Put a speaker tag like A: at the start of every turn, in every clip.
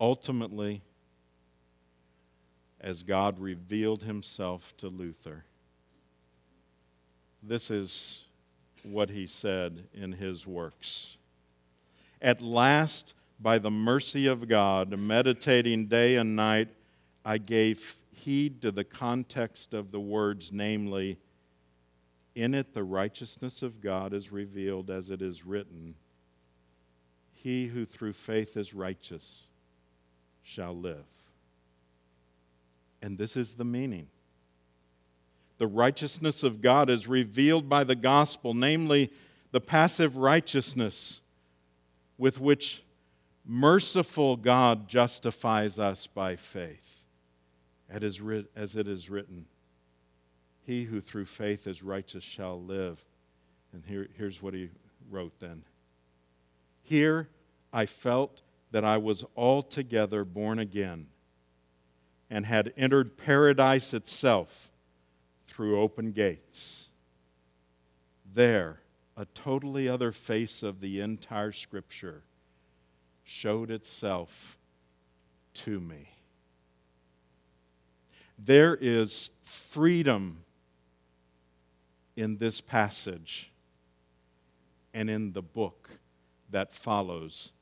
A: ultimately, as God revealed himself to Luther, this is what he said in his works. At last, by the mercy of God, meditating day and night, I gave heed to the context of the words, namely, in it the righteousness of God is revealed as it is written He who through faith is righteous shall live. And this is the meaning. The righteousness of God is revealed by the gospel, namely the passive righteousness with which merciful God justifies us by faith, as it is written. He who through faith is righteous shall live. And here, here's what he wrote then. Here I felt that I was altogether born again and had entered paradise itself through open gates. There, a totally other face of the entire scripture showed itself to me. There is freedom in this passage and in the book that follows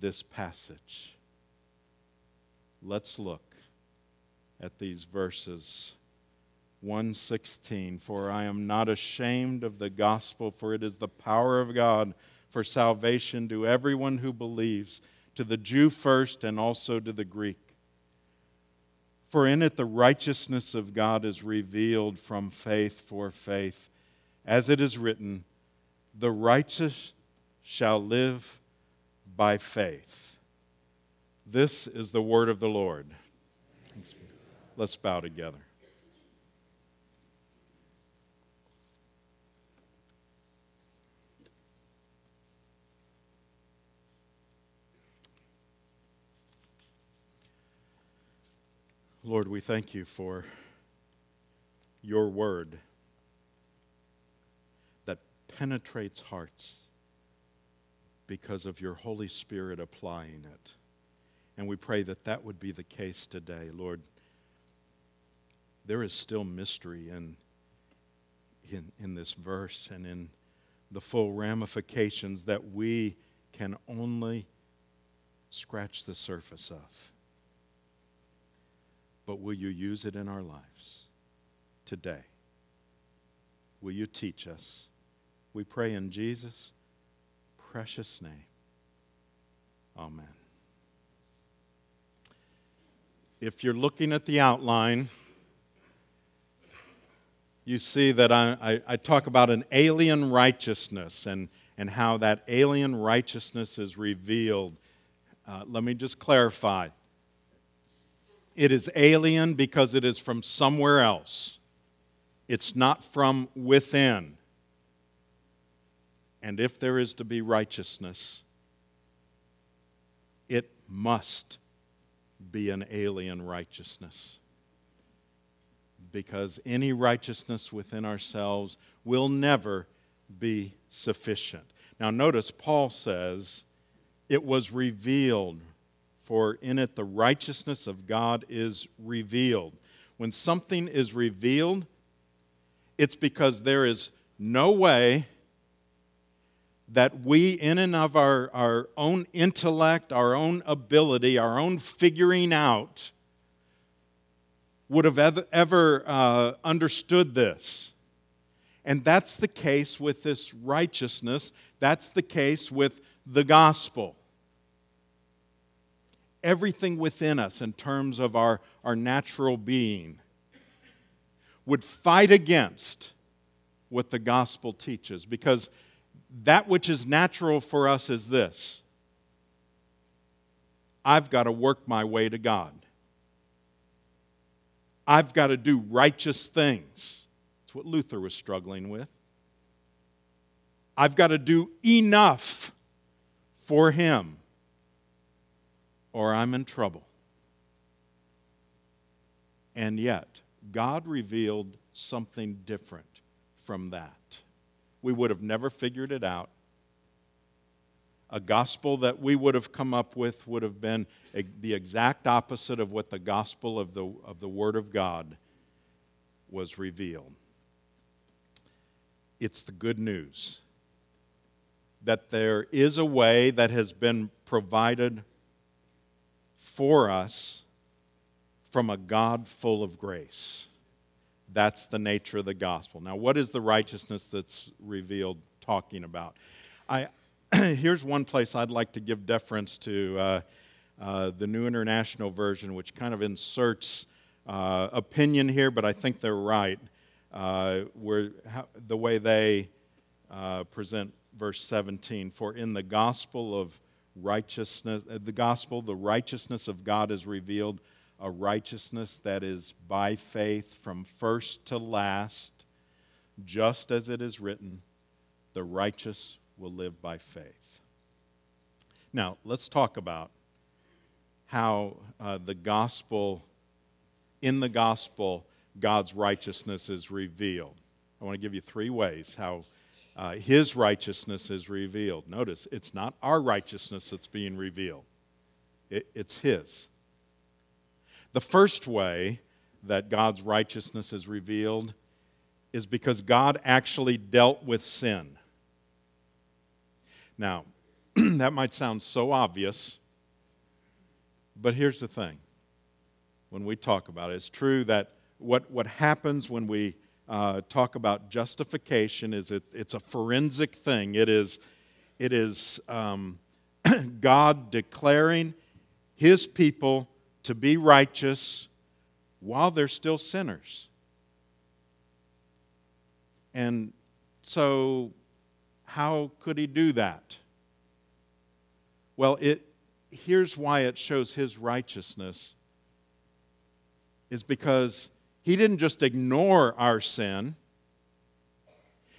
A: this passage. Let's look at these verses 116 for I am not ashamed of the gospel for it is the power of God for salvation to everyone who believes to the Jew first and also to the Greek for in it the righteousness of God is revealed from faith for faith. As it is written, the righteous shall live by faith. This is the word of the Lord. Let's bow together. Lord, we thank you for your word that penetrates hearts because of your Holy Spirit applying it. And we pray that that would be the case today, Lord. There is still mystery in, in, in this verse and in the full ramifications that we can only scratch the surface of but will you use it in our lives today? Will you teach us? We pray in Jesus' precious name. Amen. If you're looking at the outline, you see that I, I, I, talk about an alien righteousness and, and how that alien righteousness is revealed. Uh, let me just clarify it is alien because it is from somewhere else. It's not from within. And if there is to be righteousness, it must be an alien righteousness. Because any righteousness within ourselves will never be sufficient. Now, notice Paul says it was revealed for in it the righteousness of God is revealed. When something is revealed, it's because there is no way that we, in and of our, our own intellect, our own ability, our own figuring out, would have ever, ever uh, understood this. And that's the case with this righteousness. That's the case with the gospel everything within us in terms of our, our natural being would fight against what the gospel teaches because that which is natural for us is this I've got to work my way to God. I've got to do righteous things. That's what Luther was struggling with. I've got to do enough for Him or I'm in trouble. And yet, God revealed something different from that. We would have never figured it out. a gospel that we would have come up with would have been the exact opposite of what the gospel of the, of the Word of God was revealed. It's the good news that there is a way that has been provided for us from a God full of grace. That's the nature of the gospel. Now, what is the righteousness that's revealed talking about? I, here's one place I'd like to give deference to uh, uh, the New International Version, which kind of inserts uh, opinion here, but I think they're right. Uh, where how, the way they uh, present verse 17 For in the gospel of righteousness, uh, the gospel, the righteousness of God is revealed, a righteousness that is by faith from first to last, just as it is written, the righteous will live by faith. Now, let's talk about how uh, the gospel, in the gospel, God's righteousness is revealed. I want to give you three ways how uh, his righteousness is revealed. Notice, it's not our righteousness that's being revealed, it, it's his. The first way that God's righteousness is revealed is because God actually dealt with sin. Now, that might sound so obvious, but here's the thing. When we talk about it, it's true that what, what happens when we uh, talk about justification is it, it's a forensic thing. It is, it is um, God declaring his people to be righteous while they're still sinners. And so, how could he do that? Well, it, here's why it shows his righteousness is because he didn't just ignore our sin.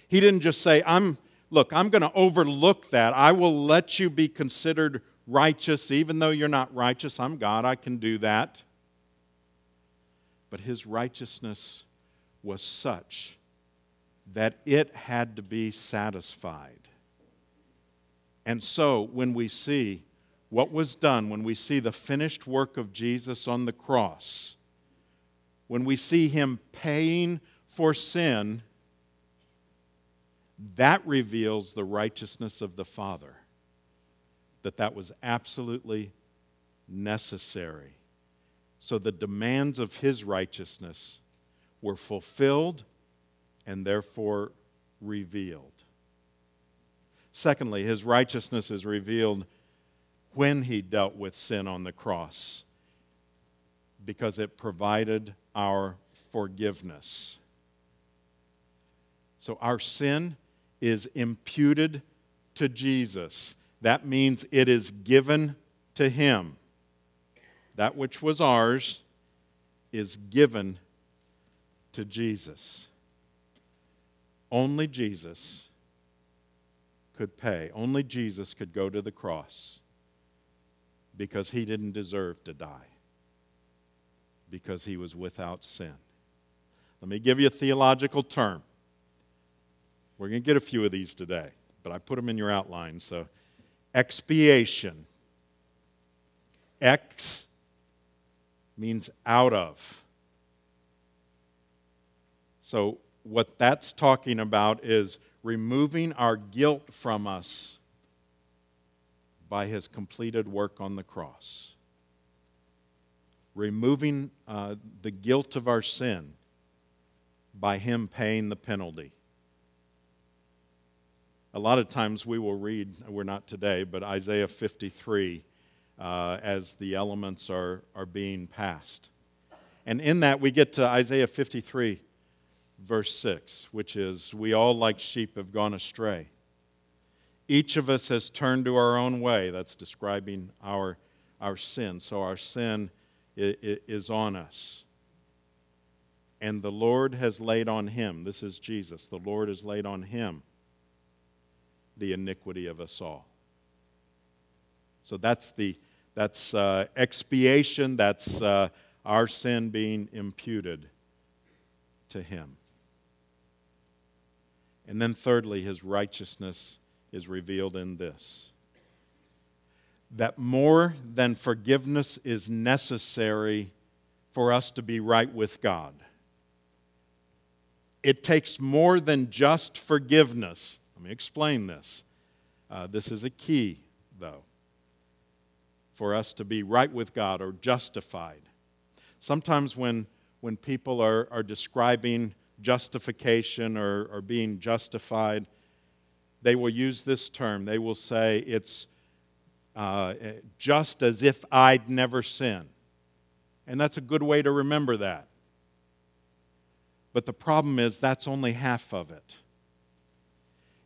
A: He didn't just say, I'm, look, I'm going to overlook that. I will let you be considered righteous, even though you're not righteous. I'm God, I can do that. But his righteousness was such that it had to be satisfied. And so, when we see what was done, when we see the finished work of Jesus on the cross, when we see him paying for sin, that reveals the righteousness of the Father. That that was absolutely necessary. So the demands of his righteousness were fulfilled and therefore revealed. Secondly, his righteousness is revealed when he dealt with sin on the cross because it provided our forgiveness. So our sin is imputed to Jesus. That means it is given to him. That which was ours is given to Jesus. Only Jesus could pay. Only Jesus could go to the cross because he didn't deserve to die because he was without sin. Let me give you a theological term. We're going to get a few of these today, but I put them in your outline. So, expiation. Ex means out of. So, what that's talking about is removing our guilt from us by his completed work on the cross removing uh, the guilt of our sin by Him paying the penalty. A lot of times we will read, we're not today, but Isaiah 53 uh, as the elements are, are being passed. And in that, we get to Isaiah 53, verse 6, which is We all, like sheep, have gone astray. Each of us has turned to our own way. That's describing our, our sin. So our sin is on us. And the Lord has laid on him, this is Jesus, the Lord has laid on him the iniquity of us all. So that's the that's uh, expiation, that's uh, our sin being imputed to him. And then, thirdly, his righteousness is revealed in this that more than forgiveness is necessary for us to be right with God. It takes more than just forgiveness. Me explain this. Uh, this is a key, though, for us to be right with God or justified. Sometimes when, when people are, are describing justification or, or being justified, they will use this term. They will say, it's uh, just as if I'd never sinned. And that's a good way to remember that. But the problem is, that's only half of it.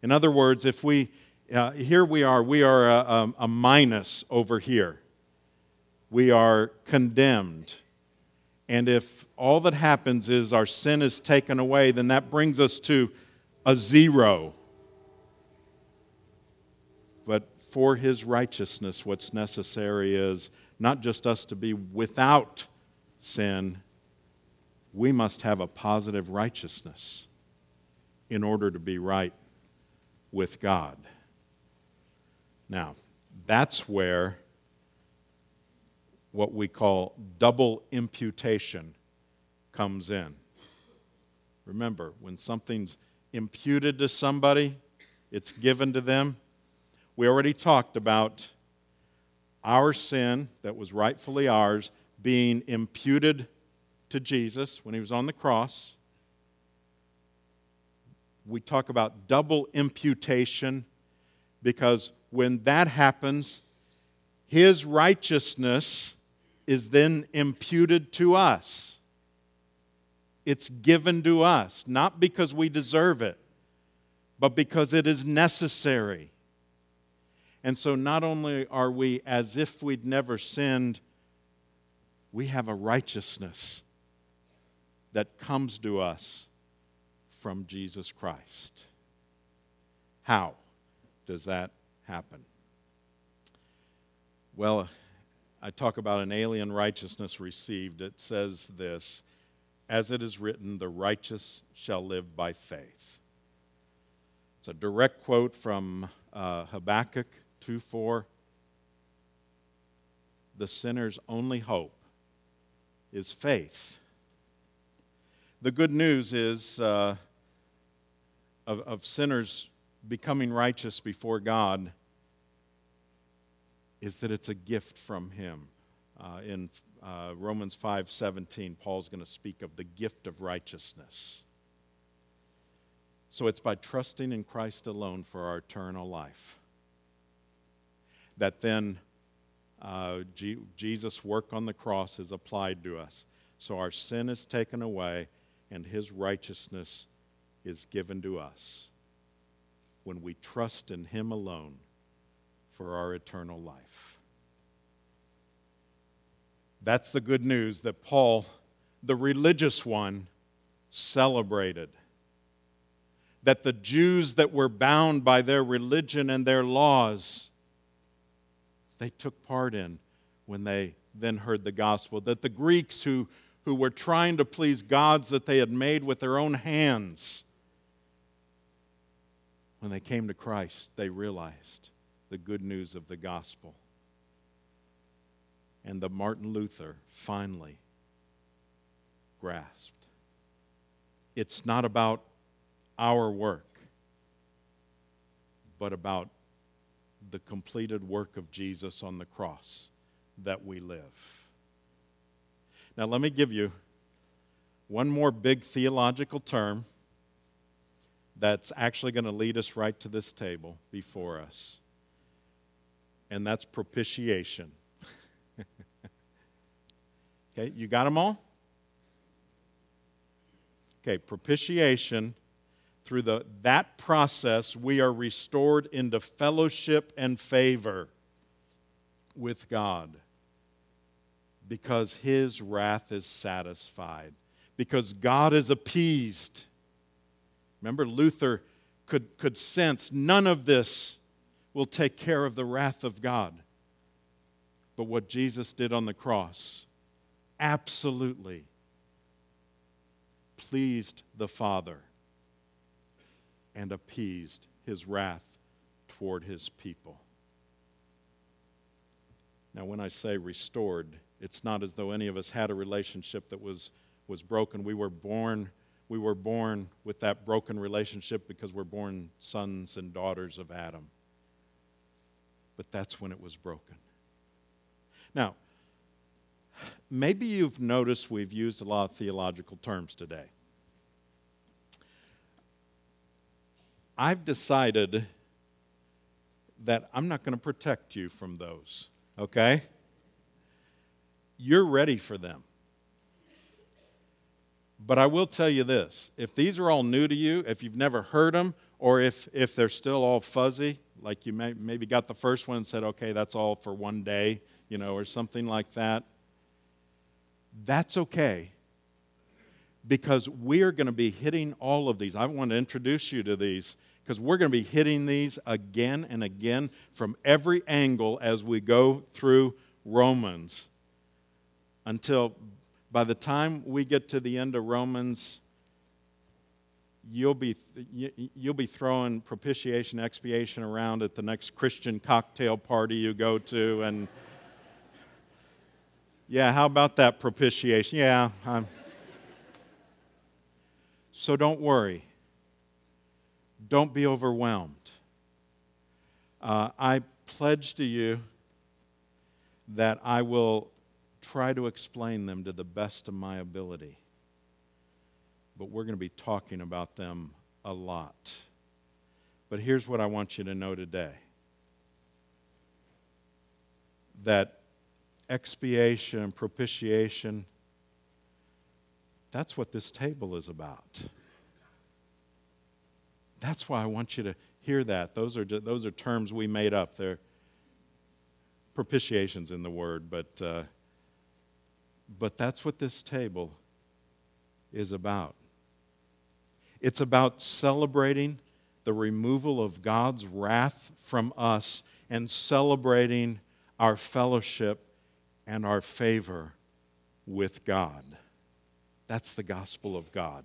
A: In other words, if we, uh, here we are, we are a, a, a minus over here. We are condemned. And if all that happens is our sin is taken away, then that brings us to a zero. But for his righteousness, what's necessary is not just us to be without sin, we must have a positive righteousness in order to be right with God. Now, that's where what we call double imputation comes in. Remember, when something's imputed to somebody, it's given to them. We already talked about our sin that was rightfully ours being imputed to Jesus when he was on the cross. We talk about double imputation because when that happens, his righteousness is then imputed to us. It's given to us, not because we deserve it, but because it is necessary. And so, not only are we as if we'd never sinned, we have a righteousness that comes to us from Jesus Christ. How does that happen? Well, I talk about an alien righteousness received. It says this As it is written, the righteous shall live by faith. It's a direct quote from uh, Habakkuk 2 4. The sinner's only hope is faith. The good news is uh, of, of sinners becoming righteous before God is that it's a gift from Him. Uh, in uh, Romans 5 17, Paul's going to speak of the gift of righteousness. So it's by trusting in Christ alone for our eternal life that then uh, G- Jesus' work on the cross is applied to us. So our sin is taken away and his righteousness is given to us when we trust in him alone for our eternal life. That's the good news that Paul, the religious one, celebrated. That the Jews that were bound by their religion and their laws they took part in when they then heard the gospel. That the Greeks who, who were trying to please gods that they had made with their own hands, when they came to Christ, they realized the good news of the gospel. And the Martin Luther finally grasped. It's not about our work, but about the completed work of Jesus on the cross that we live. Now, let me give you one more big theological term that's actually going to lead us right to this table before us, and that's propitiation. okay, you got them all? Okay, propitiation through the, that process, we are restored into fellowship and favor with God because his wrath is satisfied, because God is appeased. Remember, Luther could, could sense none of this will take care of the wrath of God. But what Jesus did on the cross absolutely pleased the Father and appeased his wrath toward his people. Now, when I say restored, it's not as though any of us had a relationship that was, was broken. We were born we were born with that broken relationship because we're born sons and daughters of Adam. But that's when it was broken. Now, maybe you've noticed we've used a lot of theological terms today. I've decided that I'm not going to protect you from those, okay? You're ready for them. But I will tell you this if these are all new to you, if you've never heard them, or if, if they're still all fuzzy, like you may, maybe got the first one and said, okay, that's all for one day, you know, or something like that, that's okay because we're going to be hitting all of these. I want to introduce you to these because we're going to be hitting these again and again from every angle as we go through Romans until by the time we get to the end of Romans, you'll be, you'll be throwing propitiation, expiation around at the next Christian cocktail party you go to. And yeah, how about that propitiation? Yeah. I'm... So don't worry. Don't be overwhelmed. Uh, I pledge to you that I will try to explain them to the best of my ability. But we're going to be talking about them a lot. But here's what I want you to know today that expiation and propitiation, that's what this table is about. That's why I want you to hear that. Those are, those are terms we made up. They're propitiations in the word, but uh, but that's what this table is about. It's about celebrating the removal of God's wrath from us and celebrating our fellowship and our favor with God. That's the gospel of God.